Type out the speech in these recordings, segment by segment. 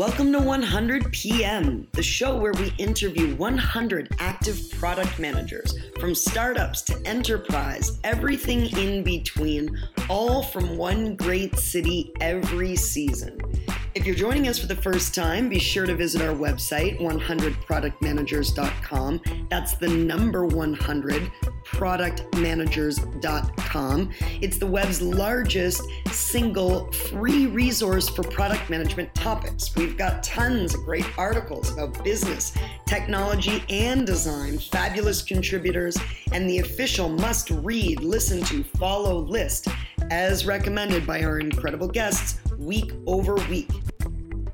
Welcome to 100 PM, the show where we interview 100 active product managers from startups to enterprise, everything in between, all from one great city every season. If you're joining us for the first time, be sure to visit our website, 100productmanagers.com. That's the number 100 productmanagers.com. It's the web's largest single free resource for product management topics. We've got tons of great articles about business, technology, and design, fabulous contributors, and the official must read, listen to, follow list as recommended by our incredible guests week over week.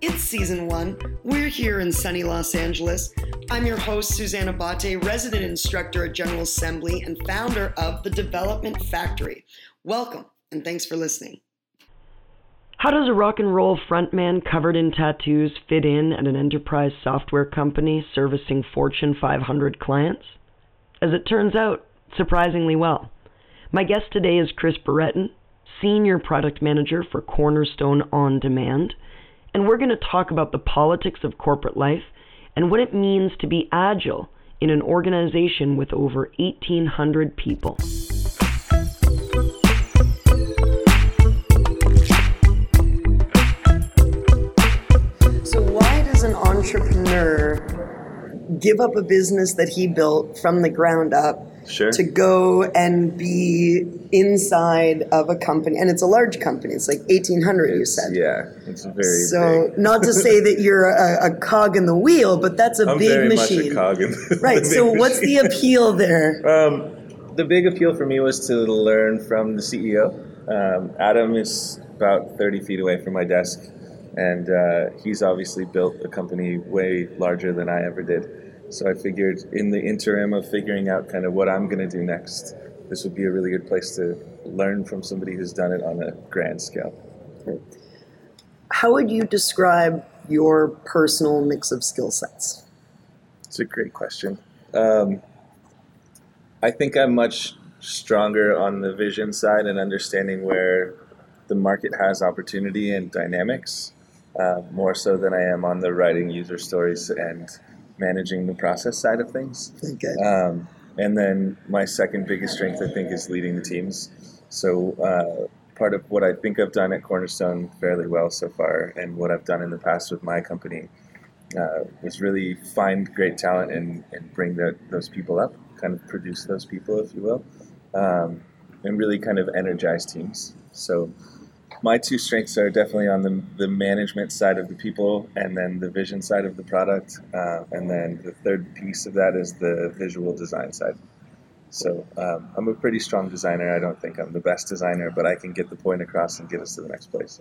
It's season one. We're here in sunny Los Angeles. I'm your host, Susanna Bate, resident instructor at General Assembly and founder of The Development Factory. Welcome, and thanks for listening. How does a rock and roll frontman covered in tattoos fit in at an enterprise software company servicing Fortune 500 clients? As it turns out, surprisingly well. My guest today is Chris Barretton, Senior Product Manager for Cornerstone On Demand and we're going to talk about the politics of corporate life and what it means to be agile in an organization with over 1,800 people. So, why does an entrepreneur give up a business that he built from the ground up sure. to go and be inside of a company and it's a large company it's like 1800 it's, you said yeah it's very so big. not to say that you're a, a, cog in the wheel but that's a I'm big very machine much a cog in right so what's the appeal there um, the big appeal for me was to learn from the ceo um, adam is about 30 feet away from my desk and uh, he's obviously built a company way larger than I ever did. So I figured in the interim of figuring out kind of what I'm going to do next, this would be a really good place to learn from somebody who's done it on a grand scale. How would you describe your personal mix of skill sets? It's a great question. Um, I think I'm much stronger on the vision side and understanding where the market has opportunity and dynamics uh, more so than I am on the writing user stories and managing the process side of things. Okay. Um, and then my second biggest strength, I think, is leading the teams. So uh, part of what I think I've done at Cornerstone fairly well so far, and what I've done in the past with my company, uh, was really find great talent and, and bring the, those people up, kind of produce those people, if you will, um, and really kind of energize teams. So my two strengths are definitely on the, the management side of the people and then the vision side of the product. Uh, and then the third piece of that is the visual design side. So um, I'm a pretty strong designer. I don't think I'm the best designer, but I can get the point across and get us to the next place.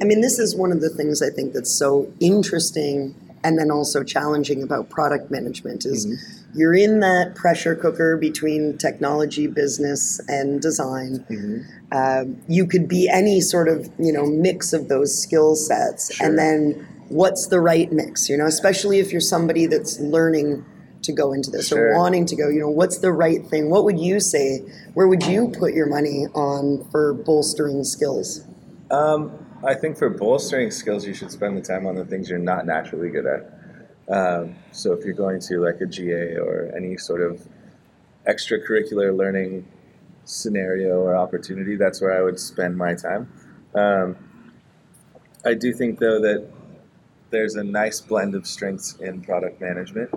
I mean, this is one of the things I think that's so interesting and then also challenging about product management is mm-hmm. you're in that pressure cooker between technology business and design mm-hmm. uh, you could be any sort of you know mix of those skill sets sure. and then what's the right mix you know especially if you're somebody that's learning to go into this sure. or wanting to go you know what's the right thing what would you say where would you put your money on for bolstering skills um, I think for bolstering skills, you should spend the time on the things you're not naturally good at. Um, so if you're going to like a GA or any sort of extracurricular learning scenario or opportunity, that's where I would spend my time. Um, I do think though that there's a nice blend of strengths in product management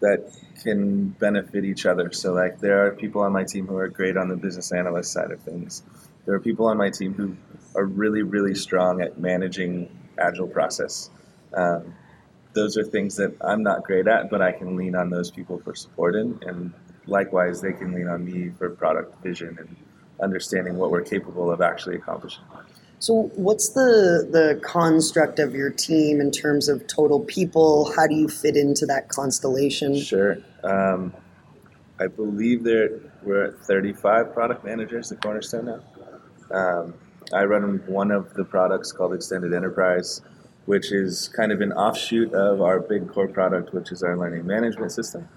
that can benefit each other. So like there are people on my team who are great on the business analyst side of things. There are people on my team who are really, really strong at managing agile process. Um, those are things that I'm not great at, but I can lean on those people for support in, and likewise, they can lean on me for product vision and understanding what we're capable of actually accomplishing. So, what's the the construct of your team in terms of total people? How do you fit into that constellation? Sure. Um, I believe there we're at 35 product managers at Cornerstone now. Um, I run one of the products called Extended Enterprise, which is kind of an offshoot of our big core product, which is our learning management system.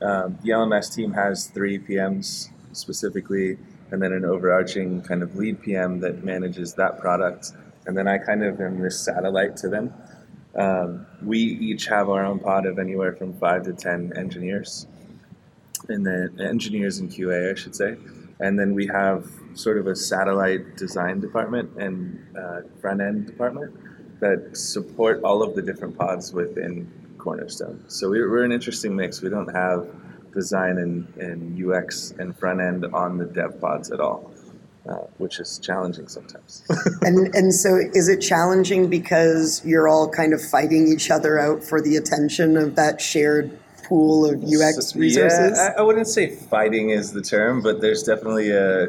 Um, the LMS team has three PMs specifically, and then an overarching kind of lead PM that manages that product. And then I kind of am this satellite to them. Um, we each have our own pod of anywhere from five to ten engineers, and then engineers in QA, I should say, and then we have sort of a satellite design department and uh, front end department that support all of the different pods within Cornerstone. So we're, we're an interesting mix. We don't have design and, and UX and front end on the dev pods at all. Uh, which is challenging sometimes. and and so is it challenging because you're all kind of fighting each other out for the attention of that shared pool of UX so, resources? Yeah, I, I, wouldn't say fighting is the term, but there's definitely a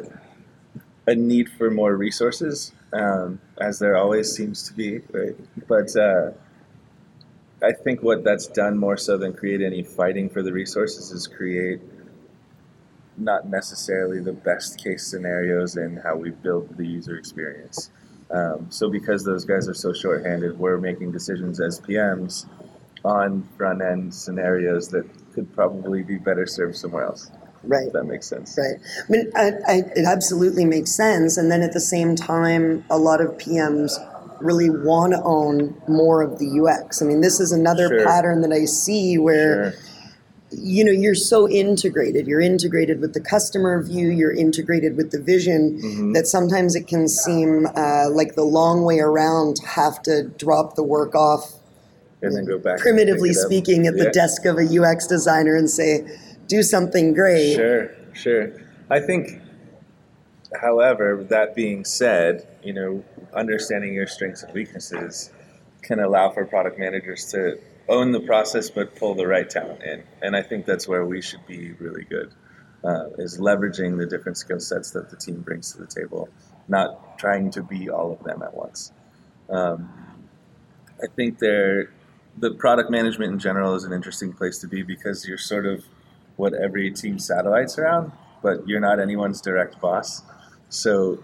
a need for more resources, um, as there always seems to be, right? But uh, I think what that's done more so than create any fighting for the resources is create not necessarily the best case scenarios in how we build the user experience. Um, so because those guys are so short-handed, we're making decisions as PMs on front end scenarios that could probably be better served somewhere else. Right. If that makes sense. Right. I mean, I, I, it absolutely makes sense. And then at the same time, a lot of PMs really want to own more of the UX. I mean, this is another sure. pattern that I see where. Sure you know you're so integrated you're integrated with the customer view you're integrated with the vision mm-hmm. that sometimes it can seem uh, like the long way around to have to drop the work off and then go back primitively speaking at yeah. the desk of a ux designer and say do something great sure sure i think however that being said you know understanding your strengths and weaknesses can allow for product managers to own the process but pull the right talent in. And I think that's where we should be really good. Uh, is leveraging the different skill sets that the team brings to the table, not trying to be all of them at once. Um, I think there, the product management in general is an interesting place to be because you're sort of what every team satellites around, but you're not anyone's direct boss. So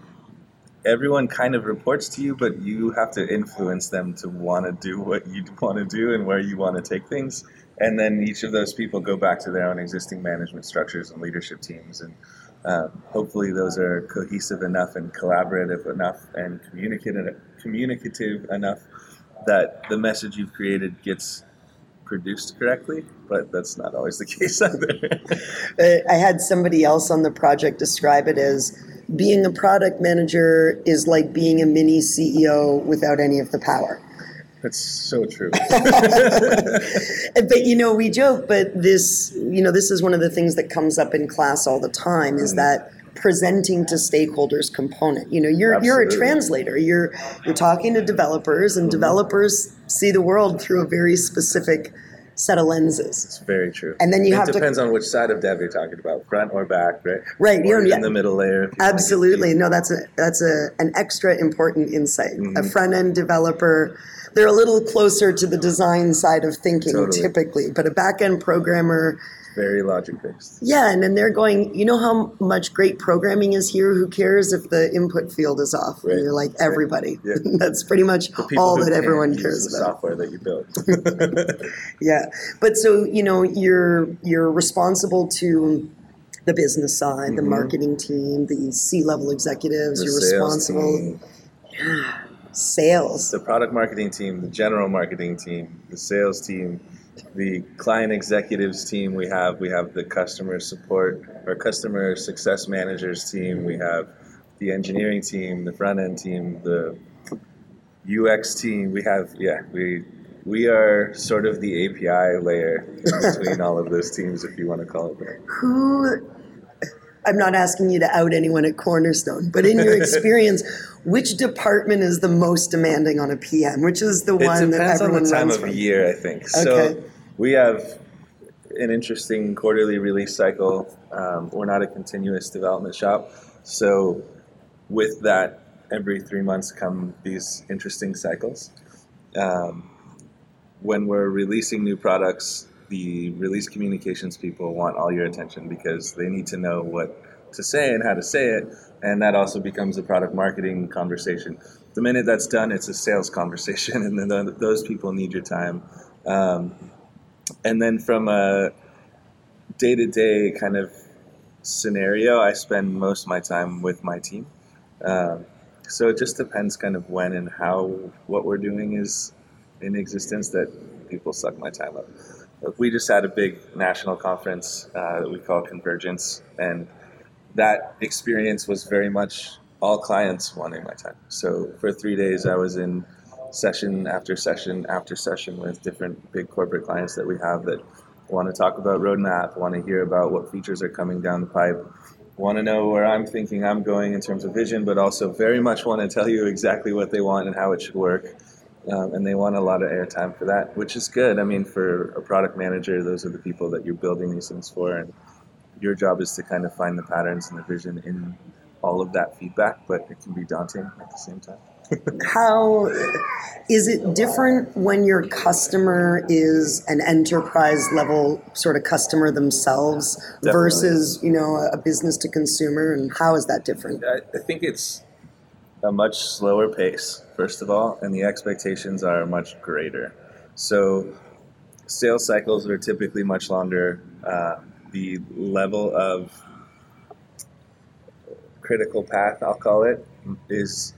everyone kind of reports to you, but you have to influence them to want to do what you want to do and where you want to take things. And then each of those people go back to their own existing management structures and leadership teams. And um, hopefully, those are cohesive enough and collaborative enough and communicative, communicative enough that the message you've created gets produced correctly, but that's not always the case either. I had somebody else on the project describe it as being a product manager is like being a mini CEO without any of the power. That's so true. but you know, we joke, but this, you know, this is one of the things that comes up in class all the time is mm. that presenting to stakeholders component. You know, you're Absolutely. you're a translator. You're you're talking to developers and mm-hmm. developers see the world through a very specific set of lenses. It's very true. And then you it have depends to, on which side of dev you're talking about, front or back, right? Right. Or you're in yeah. the middle layer. Absolutely. No, that's a that's a an extra important insight. Mm-hmm. A front end developer, they're a little closer to the design side of thinking totally. typically, but a back end programmer very logic based. Yeah, and then they're going, you know how much great programming is here? Who cares if the input field is off? Right. And you're like, everybody. Right. Yeah. That's pretty much all that everyone cares about. software that you built. yeah. But so, you know, you're you're responsible to the business side, mm-hmm. the marketing team, the C level executives, the you're responsible. Team. Yeah. Sales. The product marketing team, the general marketing team, the sales team, the client executives team we have we have the customer support or customer success managers team we have the engineering team the front end team the ux team we have yeah we we are sort of the api layer between all of those teams if you want to call it that. Who i'm not asking you to out anyone at cornerstone but in your experience which department is the most demanding on a PM? Which is the one that everyone on the time runs of from? year, I think. Okay. So we have an interesting quarterly release cycle. Um, we're not a continuous development shop, so with that, every three months come these interesting cycles. Um, when we're releasing new products, the release communications people want all your attention because they need to know what to say and how to say it and that also becomes a product marketing conversation. The minute that's done, it's a sales conversation, and then those people need your time. Um, and then from a day to day kind of scenario, I spend most of my time with my team. Um, so it just depends kind of when and how what we're doing is in existence that people suck my time up. We just had a big national conference uh, that we call Convergence, and that experience was very much all clients wanting my time. So for three days, I was in session after session after session with different big corporate clients that we have that want to talk about roadmap, want to hear about what features are coming down the pipe, want to know where I'm thinking I'm going in terms of vision, but also very much want to tell you exactly what they want and how it should work. Um, and they want a lot of airtime for that, which is good. I mean, for a product manager, those are the people that you're building these things for, and your job is to kind of find the patterns and the vision in all of that feedback, but it can be daunting at the same time. How is it different when your customer is an enterprise level sort of customer themselves Definitely. versus, you know, a business to consumer? And how is that different? I, I think it's a much slower pace, first of all, and the expectations are much greater. So, sales cycles are typically much longer. Uh, the level of critical path, I'll call it, is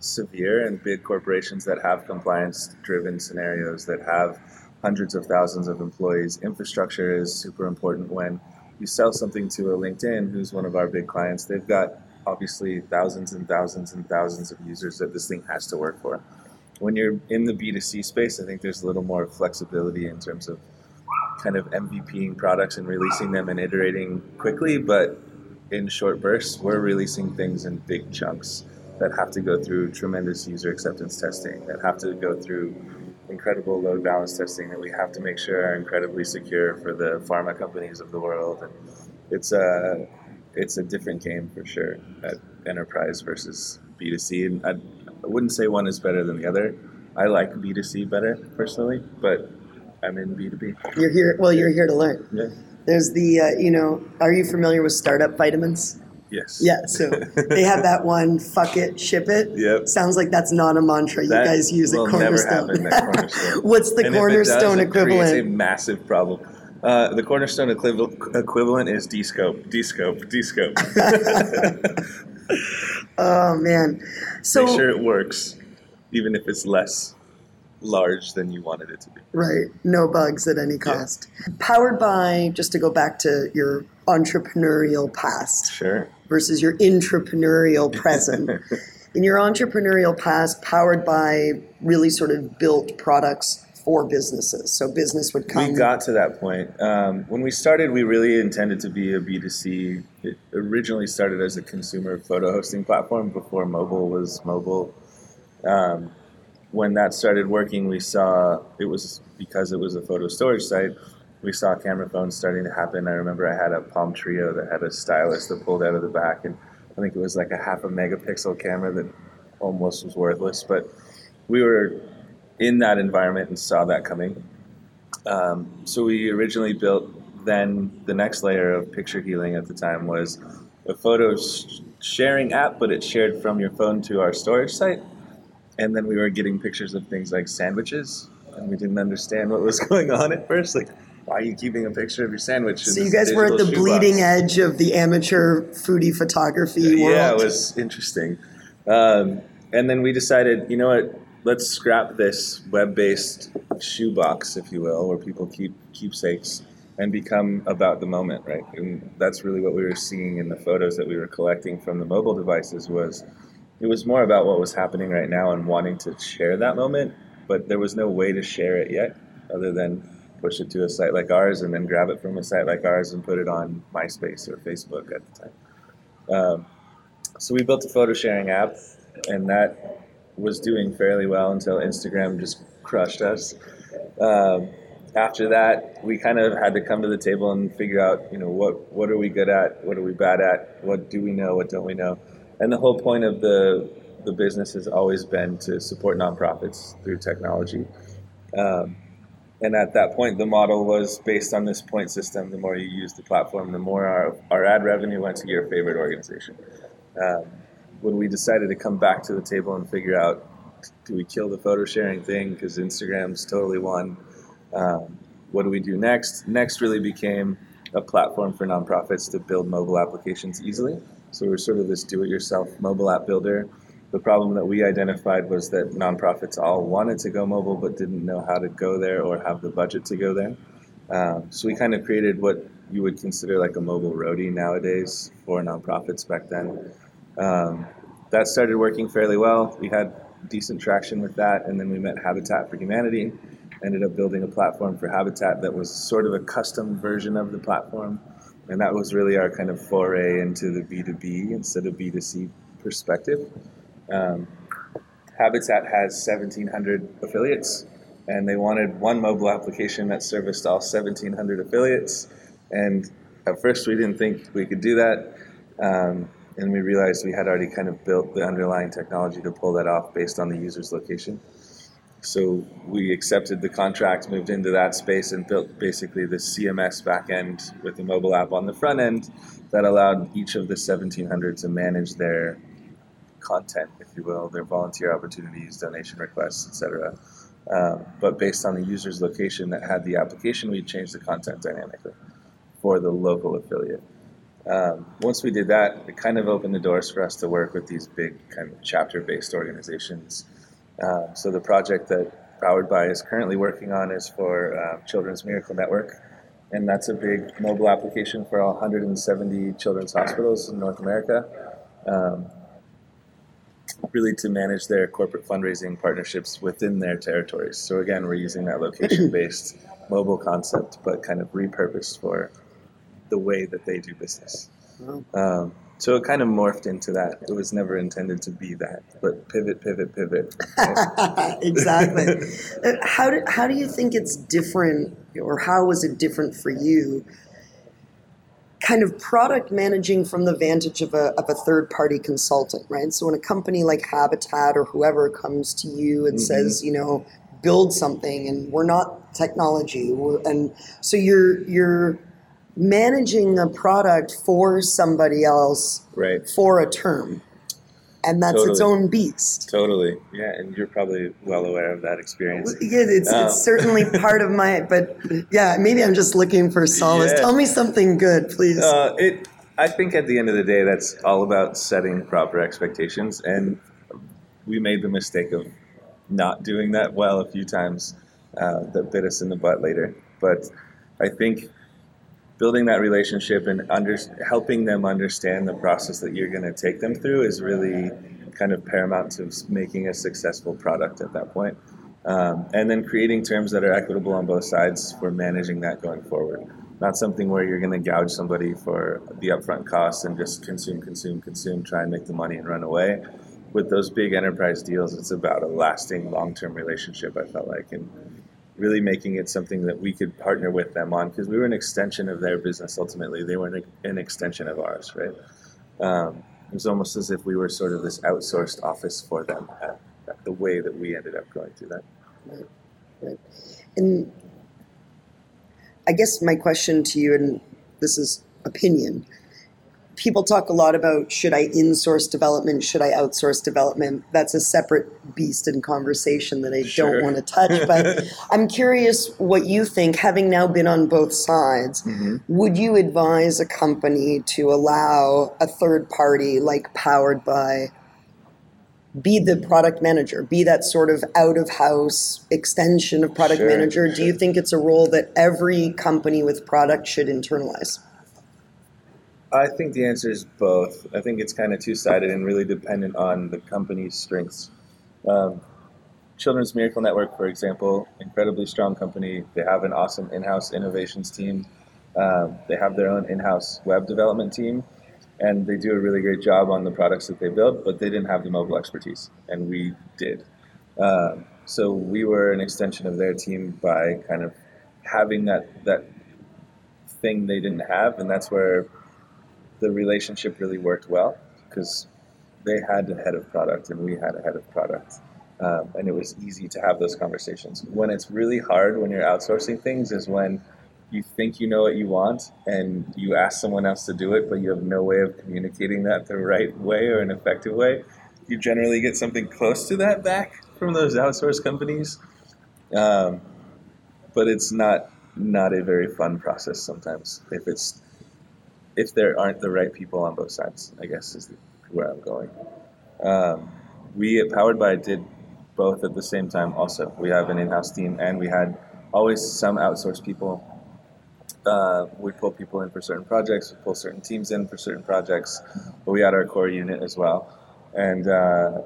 severe, and big corporations that have compliance driven scenarios that have hundreds of thousands of employees. Infrastructure is super important when you sell something to a LinkedIn, who's one of our big clients. They've got obviously thousands and thousands and thousands of users that this thing has to work for. When you're in the B2C space, I think there's a little more flexibility in terms of kind of MVPing products and releasing them and iterating quickly, but in short bursts. We're releasing things in big chunks that have to go through tremendous user acceptance testing, that have to go through incredible load balance testing that we have to make sure are incredibly secure for the pharma companies of the world. And it's a it's a different game for sure at enterprise versus B2C. And I, I wouldn't say one is better than the other. I like B2C better personally, but I'm in B2B. You're here, well, you're here to learn. Yeah. There's the, uh, you know, are you familiar with startup vitamins? Yes. Yeah, so they have that one, fuck it, ship it. Yep. Sounds like that's not a mantra you guys use at never Cornerstone. Cornerstone. What's the And Cornerstone does, it creates a equivalent? massive problem. Uh, the Cornerstone equivalent, equivalent is descope, descope, descope. Oh, man. So, Make sure it works, even if it's less large than you wanted it to be. right, no bugs at any cost. Powered by, just to go back to your entrepreneurial past Sure. versus your intrapreneurial present. In your entrepreneurial past, powered by really sort of built products for businesses. So business would come. We got to that point. Um, when we started, we really intended to be a B2C. It originally started as a consumer photo hosting platform before mobile was mobile. Um, when that started working, we saw it was because it was a photo storage site. We saw camera phones starting to happen. I remember I had a Palm Treo that had a stylus that pulled out of the back, and I think it was like a half a megapixel camera that almost was worthless. But we were in that environment and saw that coming. Um, so we originally built. Then the next layer of picture healing at the time was a photo sh- sharing app, but it shared from your phone to our storage site. And then we were getting pictures of things like sandwiches, and we didn't understand what was going on at first. Like, why are you keeping a picture of your sandwich? so you guys were at the bleeding shoebox? edge of the amateur foodie photography world. Yeah, it was interesting. Um, and then we decided, you know what? Let's scrap this web-based shoebox, if you will, where people keep keepsakes, and become about the moment, right? And that's really what we were seeing in the photos that we were collecting from the mobile devices. Was it was more about what was happening right now and wanting to share that moment, but there was no way to share it yet, other than push it to a site like ours and then grab it from a site like ours and put it on MySpace or Facebook at the time. Um, so we built a photo sharing app, and that was doing fairly well until Instagram just crushed us. Um, after that, we kind of had to come to the table and figure out, you know, what what are we good at, what are we bad at, what do we know, what don't we know, and the whole point of the the business has always been to support nonprofits through technology. Um, and at that point, the model was based on this point system. The more you use the platform, the more our, our ad revenue went to your favorite organization. Um, when we decided to come back to the table and figure out, do we kill the photo sharing thing because Instagram's totally won? Um, what do we do next? Next really became a platform for nonprofits to build mobile applications easily. So we're sort of this do-it-yourself mobile app builder. the problem that we identified was that nonprofits all wanted to go mobile but didn't know how to go there or have the budget to go there. Um, so we kind of created what you would consider like a mobile roadie nowadays for nonprofits back then. Um, that started working fairly well. We had decent traction with that, and then we met Habitat for Humanity. Ended up building a platform for Habitat that was sort of a custom version of the platform, and that was really our kind of foray into the B2B instead of B2C perspective. Um, Habitat has 1,700 affiliates, and they wanted one mobile application that serviced all 1,700 affiliates. And at first, we didn't think we could do that. Um, and we realized we had already kind of built the underlying technology to pull that off based on the user's location. So we accepted the contract, moved into that space, and built basically the CMS backend with the mobile app on the front end that allowed each of the 1700 to manage their content, if you will, their volunteer opportunities, donation requests, etc. Um, but based on the user's location that had the application, we changed the content dynamically for the local affiliate. Um, once we did that, it kind of opened the doors for us to work with these big kind of chapter-based organizations. Uh, so the project that Powered by is currently working on is for uh, Children's Miracle Network, and that's a big mobile application for all 170 children's hospitals in North America. Um, really to manage their corporate fundraising partnerships within their territories. So again, we're using that location-based mobile concept, but kind of repurposed for the way that they do business. Um, so it kind of morphed into that. It was never intended to be that, but pivot, pivot, pivot. exactly. Uh, how do, how do you think it's different, or how was it different for you kind of product managing from the vantage of a, of a third party consultant, right? So when a company like Habitat or whoever comes to you and mm-hmm. says, you know, build something and we're not technology, we're, and so you're, you're managing a product for somebody else right. for a term and that's totally. its own beast. Totally, yeah, and you're probably well aware of that experience. Yeah, it's, um. it's certainly part of my. But yeah, maybe I'm just looking for solace. Yeah. Tell me something good, please. Uh, it. I think at the end of the day, that's all about setting proper expectations, and we made the mistake of not doing that well a few times. Uh, that bit us in the butt later, but I think building that relationship and under, helping them understand the process that you're going to take them through is really kind of paramount to making a successful product at that point. Um, and then creating terms that are equitable on both sides for managing that going forward. Not something where you're going to gouge somebody for the upfront costs and just consume, consume, consume, try and make the money and run away. With those big enterprise deals, it's about a lasting, long term relationship, I felt like. And really making it something that we could partner with them on because we were an extension of their business ultimately. They were an, an extension of ours, right? Um, it was almost as if we were sort of this outsourced office for them at, at the way that we ended up going through that. Right, right. And I guess my question to you, and this is opinion, people talk a lot about should I insource development, should I outsource development. That's a separate beast in conversation that I sure. don't want to touch. But I'm curious what you think, having now been on both sides, mm-hmm. would you advise a company to allow a third party like Powered by be the product manager, be that sort of out of house extension of product sure, manager? Do you think it's a role that every company with product should internalize? I think the answer is both. I think it's kind of two sided and really dependent on the company's strengths. Um, Children's Miracle Network, for example, incredibly strong company. They have an awesome in house innovations team. Um, they have their own in house web development team, and they do a really great job on the products that they build, but they didn't have the mobile expertise, and we did. Um, so we were an extension of their team by kind of having that, that thing they didn't have, and that's where the relationship really worked well because they had a head of product and we had a head of product. Um, and it was easy to have those conversations. When it's really hard when you're outsourcing things is when you think you know what you want and you ask someone else to do it, but you have no way of communicating that the right way or an effective way. You generally get something close to that back from those outsourced companies, um, but it's not not a very fun process sometimes if it's if there aren't the right people on both sides, I guess is where I'm going. Um, we at Powered by did both at the same time. Also, we have an in-house team, and we had always some outsourced people. Uh, we pull people in for certain projects, we pull certain teams in for certain projects, but we had our core unit as well. And uh,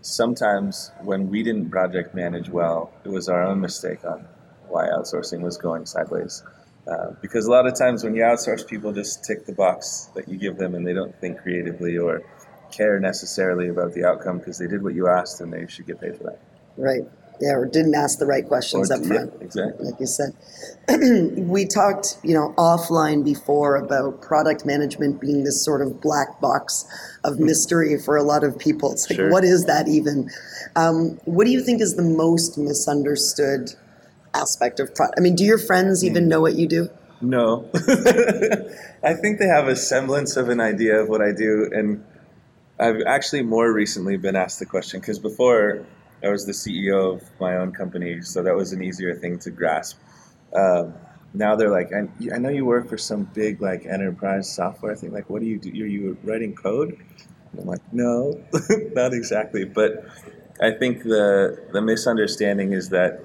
sometimes when we didn't project manage well, it was our own mistake on why outsourcing was going sideways. Uh, because a lot of times when you outsource, people just tick the box that you give them and they don't think creatively or care necessarily about the outcome because they did what you asked and they should get paid for that. Right. Yeah, or didn't ask the right questions Or- up front. yeah, exactly. Like you said, we talked, you know, offline before about product management being this sort of black box of mystery for a lot of people. It's like, Sure. what is that even? Um, what do you think is the most misunderstood aspect of product? I mean, do your friends even know what you do? No. I think they have a semblance of an idea of what I do. And I've actually more recently been asked the question because before I was the CEO of my own company, so that was an easier thing to grasp. Um, now they're like, I, I know you work for some big like enterprise software thing. Like, what do you do? Are you writing code? And I'm like, no, not exactly. But I think the the misunderstanding is that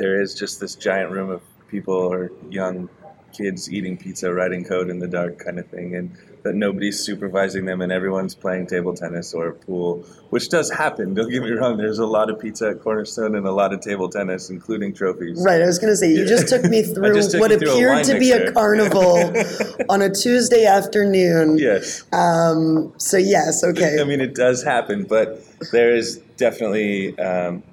there is just this giant room of people or young kids eating pizza, writing code in the dark kind of thing, and that nobody's supervising them and everyone's playing table tennis or pool, which does happen. Don't get me wrong, there's a lot of pizza at Cornerstone and a lot of table tennis, including trophies. Right, I was going to say, you Yeah. just took me through took what through appeared to be a carnival on a Tuesday afternoon. Yes. Um, so, yes, okay. I mean, it does happen, but there is definitely um,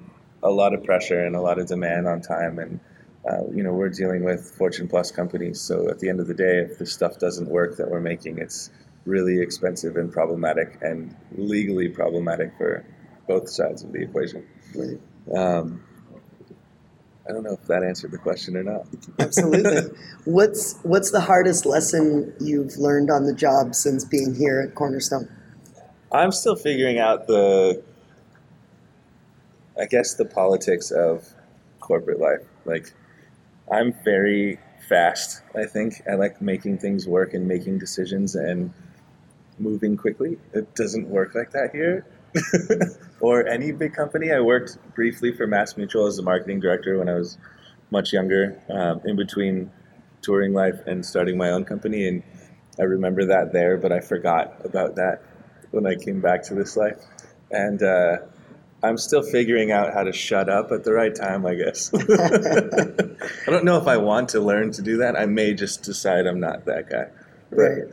a lot of pressure and a lot of demand on time. And, uh, you know, we're dealing with Fortune Plus companies. So at the end of the day, if the stuff doesn't work that we're making, it's really expensive and problematic and legally problematic for both sides of the equation. Right. Um, I don't know if that answered the question or not. Absolutely. what's what's the hardest lesson you've learned on the job since being here at Cornerstone? I'm still figuring out the, I guess, the politics of corporate life. Like, I'm very fast, I think. I like making things work and making decisions and moving quickly. It doesn't work like that here. or any big company. I worked briefly for Mass Mutual as a marketing director when I was much younger, um, in between touring life and starting my own company. And I remember that there, but I forgot about that when I came back to this life. And uh, I'm still figuring out how to shut up at the right time, I guess. I don't know if I want to learn to do that. I may just decide I'm not that guy. Right.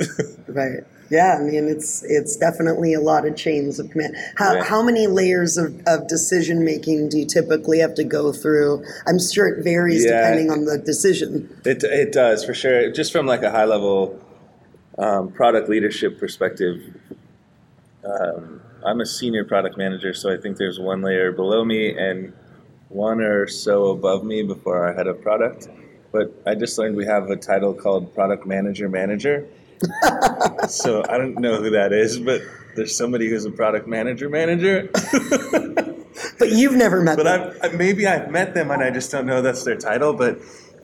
Right. Yeah, I mean it's it's definitely a lot of chains of command. How Yeah. how many layers of, of decision making do you typically have to go through? I'm sure it varies Yeah. depending on the decision. It, it does for sure. Just from like a high level um, product leadership perspective, um, I'm a senior product manager, so I think there's one layer below me and one or so above me before our head of product. But I just learned we have a title called product manager manager. so I don't know who that is, but there's somebody who's a product manager manager. But you've never met But them. I've, I- maybe I've met them and I just don't know that's their title. But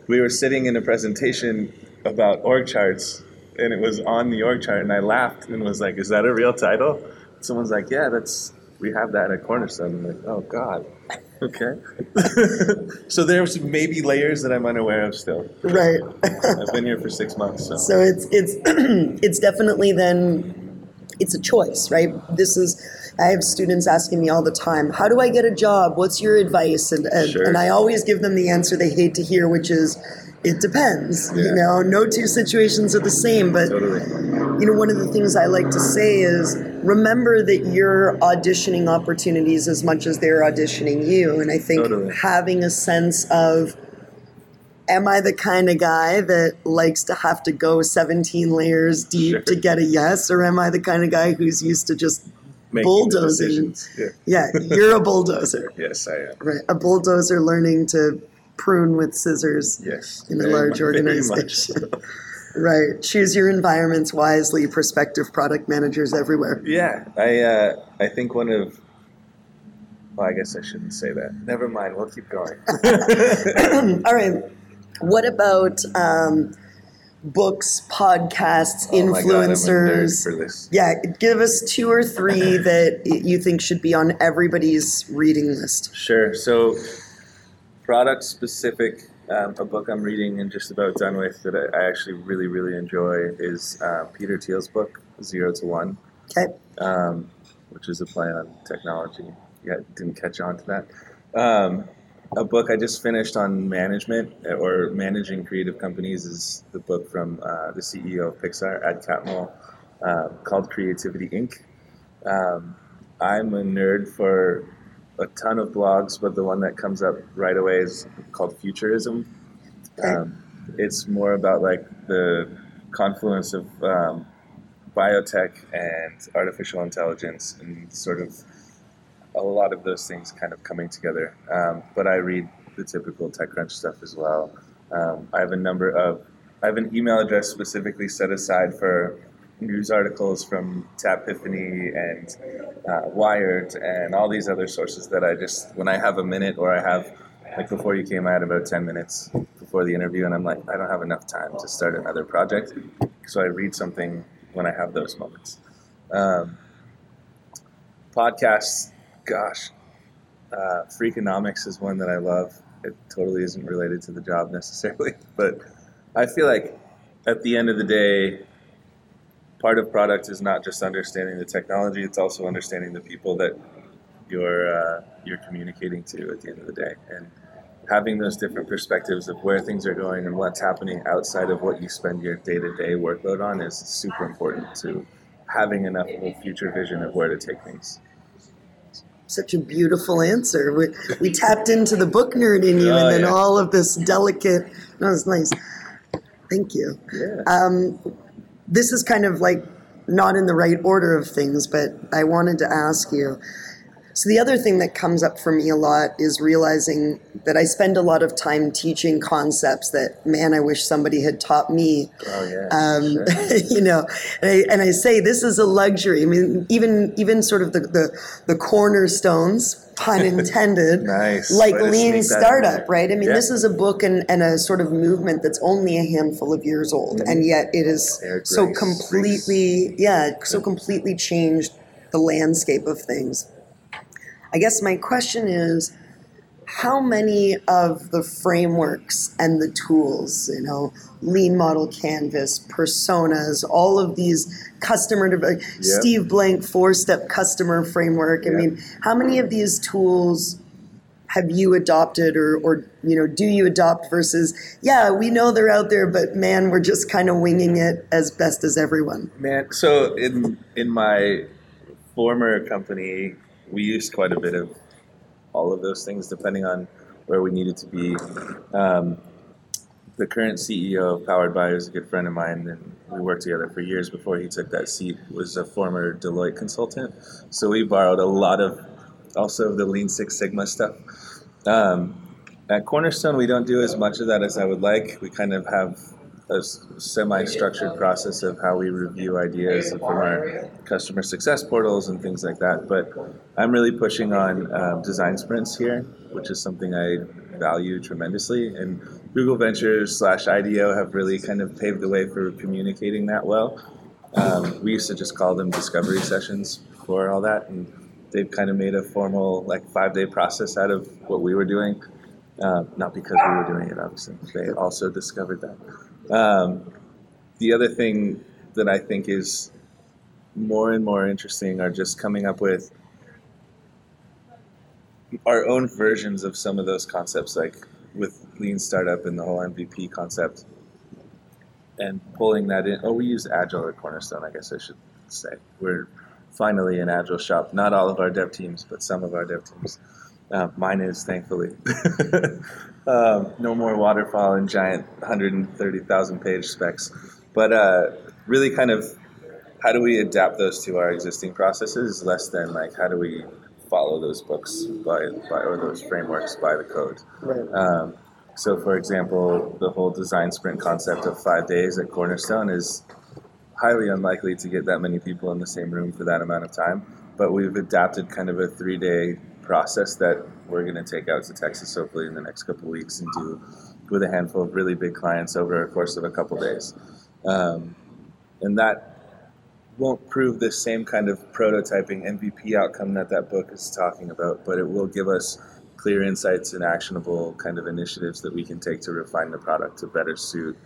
we were sitting in a presentation about org charts and it was on the org chart and I laughed and was like, is that a real title? Someone's like, yeah, that's, we have that at Cornerstone. I'm like, oh God. Okay. so there's maybe layers that I'm unaware of still. right. I've been here for six months. So, So it's it's it's definitely then it's a choice, right? This is I have students asking me all the time, how do I get a job? What's your advice? And and, Sure. and I always give them the answer they hate to hear, which is it depends. You know, no two situations are the same, but totally. you know, one of the things I like to say is remember that you're auditioning opportunities as much as they're auditioning you. And I think Totally. having a sense of am I the kind of guy that likes to have to go 17 layers deep Sure. to get a yes, or am I the kind of guy who's used to just Making bulldozing? Yeah. Yeah, you're a bulldozer, Yes, I am. right? A bulldozer learning to prune with scissors Yes. in a large much organization. Right. Choose your environments wisely, prospective product managers everywhere. Yeah, I uh, I think one of well, I guess I shouldn't say that. Never mind. We'll keep going. All right. What about um, books, podcasts, Oh my God, I'm a nerd influencers. this. yeah, give us two or three that you think should be on everybody's reading list. Sure. So, product specific, um, a book I'm reading and just about done with that I, I actually really, really enjoy is uh, Peter Thiel's book, Zero to One, Okay. um, which is a play on technology. Yeah, didn't catch on to that. Um, a book I just finished on management uh, or managing creative companies is the book from uh, the CEO of Pixar, Ed Catmull, uh, called Creativity Inc. Um, I'm a nerd for a ton of blogs, but the one that comes up right away is called Futurism. Um, it's more about like the confluence of um, biotech and artificial intelligence and sort of a lot of those things kind of coming together. Um, but I read the typical TechCrunch stuff as well. Um, I have a number of, I have an email address specifically set aside for news articles from Tapiphany and uh, Wired and all these other sources that I just, when I have a minute or I have, like before you came, I had about 10 minutes before the interview and I'm like, I don't have enough time to start another project. So I read something when I have those moments. Um, podcasts, gosh, uh, Freakonomics is one that I love. It totally isn't related to the job necessarily, but I feel like at the end of the day, part of product is not just understanding the technology; it's also understanding the people that you're uh, you're communicating to at the end of the day, and having those different perspectives of where things are going and what's happening outside of what you spend your day-to-day workload on is super important to having enough of a future vision of where to take things. Such a beautiful answer. We, we tapped into the book nerd in you, Oh, and then yeah. all of this delicate. That was nice. Thank you. Yeah. Um, this is kind of like not in the right order of things, but I wanted to ask you. So, the other thing that comes up for me a lot is realizing that I spend a lot of time teaching concepts that, man, I wish somebody had taught me oh yeah. um, sure. you know, and I, and I say this is a luxury. I mean, even even sort of the the, the cornerstones, pun intended, Nice. like Way lean sneak that in startup, right? I mean, Yeah. this is a book and, and a sort of movement that's only a handful of years old, and yet it is so grace, completely, yeah, so completely changed the landscape of things. I guess my question is how many of the frameworks and the tools, you know, lean model canvas, personas, all of these customer, like Steve Blank four step customer framework. I Yeah. mean, how many of these tools have you adopted or, or, you know, do you adopt versus, yeah, we know they're out there, but man, we're just kind of winging it as best as everyone. Man, so in in my former company, we used quite a bit of all of those things, depending on where we needed to be. Um, the current CEO of Powered By is a good friend of mine, and we worked together for years before he took that seat. Was a former Deloitte consultant, so we borrowed a lot of also the Lean Six Sigma stuff. Um, at Cornerstone, we don't do as much of that as I would like. We kind of have a semi-structured process of how we review ideas from our customer success portals and things like that. But I'm really pushing on um, design sprints here, which is something I value tremendously. And Google Ventures slash IDEO have really kind of paved the way for communicating that well. Um, we used to just call them discovery sessions for all that, and they've kind of made a formal like five-day process out of what we were doing. Uh, not because we were doing it, obviously. They also discovered that. Um, the other thing that I think is more and more interesting are just coming up with our own versions of some of those concepts, like with Lean Startup and the whole MVP concept, and pulling that in. Oh, we use Agile at Cornerstone, I guess I should say. We're finally an Agile shop. Not all of our dev teams, but some of our dev teams. Uh, mine is, thankfully. um, no more waterfall and giant 130,000 page specs. But uh, really, kind of, how do we adapt those to our existing processes less than like how do we follow those books by, by or those frameworks by the code? Right. Um, so, for example, the whole design sprint concept of five days at Cornerstone is highly unlikely to get that many people in the same room for that amount of time. But we've adapted kind of a three day process that we're going to take out to Texas hopefully in the next couple weeks and do with a handful of really big clients over a course of a couple days. Um, and that won't prove the same kind of prototyping MVP outcome that that book is talking about, but it will give us clear insights and actionable kind of initiatives that we can take to refine the product to better suit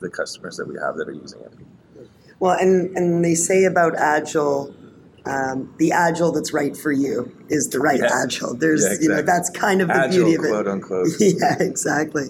the customers that we have that are using it. Well, and, and they say about Agile, um, the Agile that's right for you is the right. Agile. There's, Yeah, you know, that's kind of the Agile, beauty of it. quote unquote. yeah, exactly.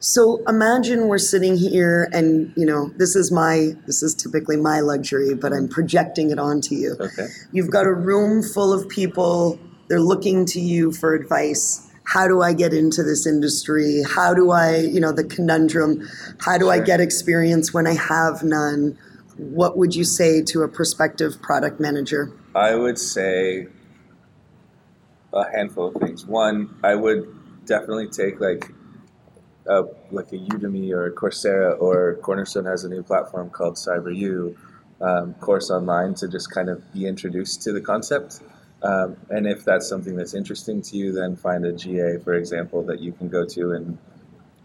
So imagine we're sitting here, and you know, this is my this is typically my luxury, but I'm projecting it onto you. Okay. You've got a room full of people. They're looking to you for advice. How do I get into this industry? How do I, you know, the conundrum? How do I get experience when I have none? What would you say to a prospective product manager? I would say a handful of things. One, I would definitely take like a, like a Udemy or a Coursera or Cornerstone has a new platform called CyberU um, course online to just kind of be introduced to the concept. Um, and if that's something that's interesting to you, then find a GA, for example, that you can go to and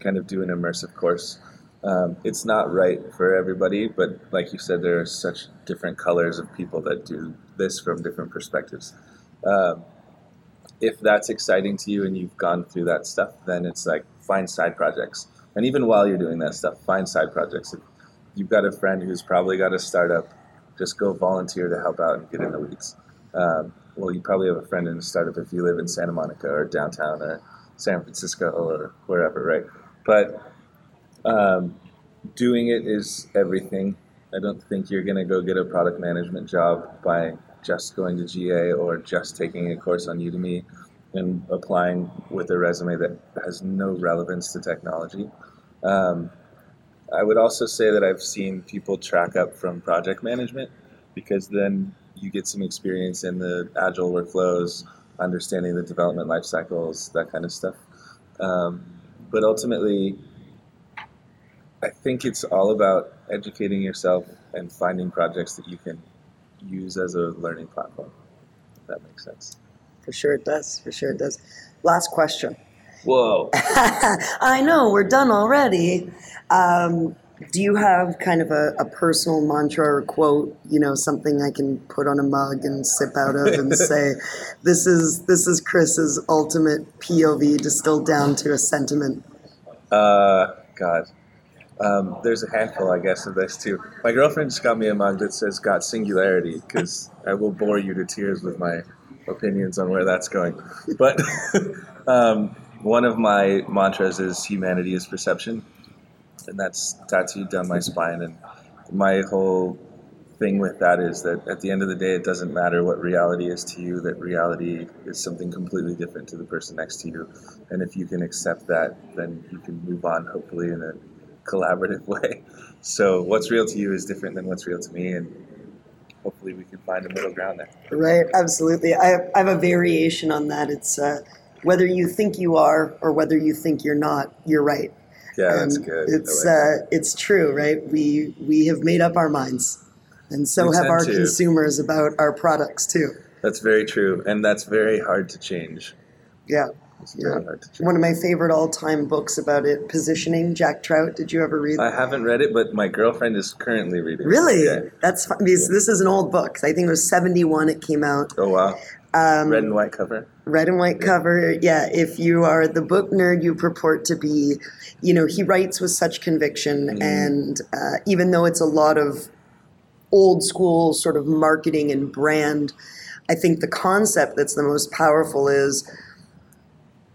kind of do an immersive course. Um, it's not right for everybody, but like you said, there are such different colors of people that do this from different perspectives. Um, if that's exciting to you and you've gone through that stuff, then it's like find side projects. And even while you're doing that stuff, find side projects. If you've got a friend who's probably got a startup, just go volunteer to help out and get in the weeds. Um, well, you probably have a friend in a startup if you live in Santa Monica or downtown or San Francisco or wherever, right? But um, doing it is everything. I don't think you're going to go get a product management job by just going to GA or just taking a course on Udemy and applying with a resume that has no relevance to technology. Um, I would also say that I've seen people track up from project management because then you get some experience in the agile workflows, understanding the development life cycles, that kind of stuff. Um, but ultimately, I think it's all about educating yourself and finding projects that you can use as a learning platform. If that makes sense. For sure it does. For sure it does. Last question. Whoa. I know we're done already. Um, do you have kind of a, a personal mantra or quote? You know, something I can put on a mug and sip out of and say, "This is this is Chris's ultimate POV distilled down to a sentiment." Uh, God. Um, there's a handful, I guess, of this too. My girlfriend just got me a mug that says "Got Singularity" because I will bore you to tears with my opinions on where that's going. But um, one of my mantras is "Humanity is perception," and that's tattooed down my spine. And my whole thing with that is that at the end of the day, it doesn't matter what reality is to you. That reality is something completely different to the person next to you. And if you can accept that, then you can move on, hopefully, in a collaborative way. So what's real to you is different than what's real to me, and hopefully we can find a middle ground there. Right? Absolutely. I, I have a variation on that. It's uh, whether you think you are or whether you think you're not. You're right. Yeah, that's good. It's like uh, it's true, right? We we have made up our minds, and so We have our to. consumers about our products too. That's very true, and that's very hard to change. Yeah. It's very Yeah. hard to change. One of my favorite all-time books about it, Positioning, Jack Trout. Did you ever read? It? I haven't read it, but my girlfriend is currently reading. it. really? Yeah. That's fun. Because this is an old book. I think it was '71. It came out. Oh wow. Um, Red and white cover. red and white cover. Yeah, if you are the book nerd you purport to be, you know, he writes with such conviction. Mhm. And uh, even though it's a lot of old school sort of marketing and brand, I think the concept that's the most powerful is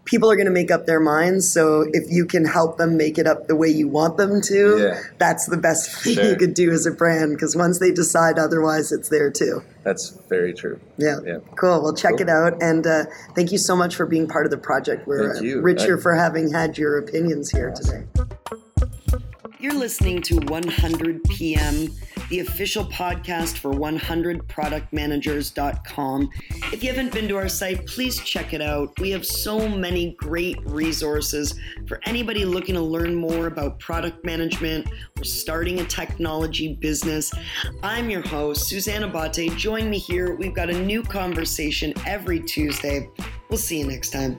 people are going to make up their minds. So if you can help them make it up the way you want them to, Yeah. that's the best thing you could do as a brand because once they decide otherwise, it's there too. That's very true. Yeah. Yeah. Cool. Well, check Cool. it out. And uh, thank you so much for being part of the project. We're Thank uh, you. richer I- for having had your opinions here today. You're listening to 100 PM, the official podcast for 100productmanagers.com. If you haven't been to our site, please check it out. We have so many great resources for anybody looking to learn more about product management or starting a technology business. I'm your host, Susanna Bate. Join me here. We've got a new conversation every Tuesday. We'll see you next time.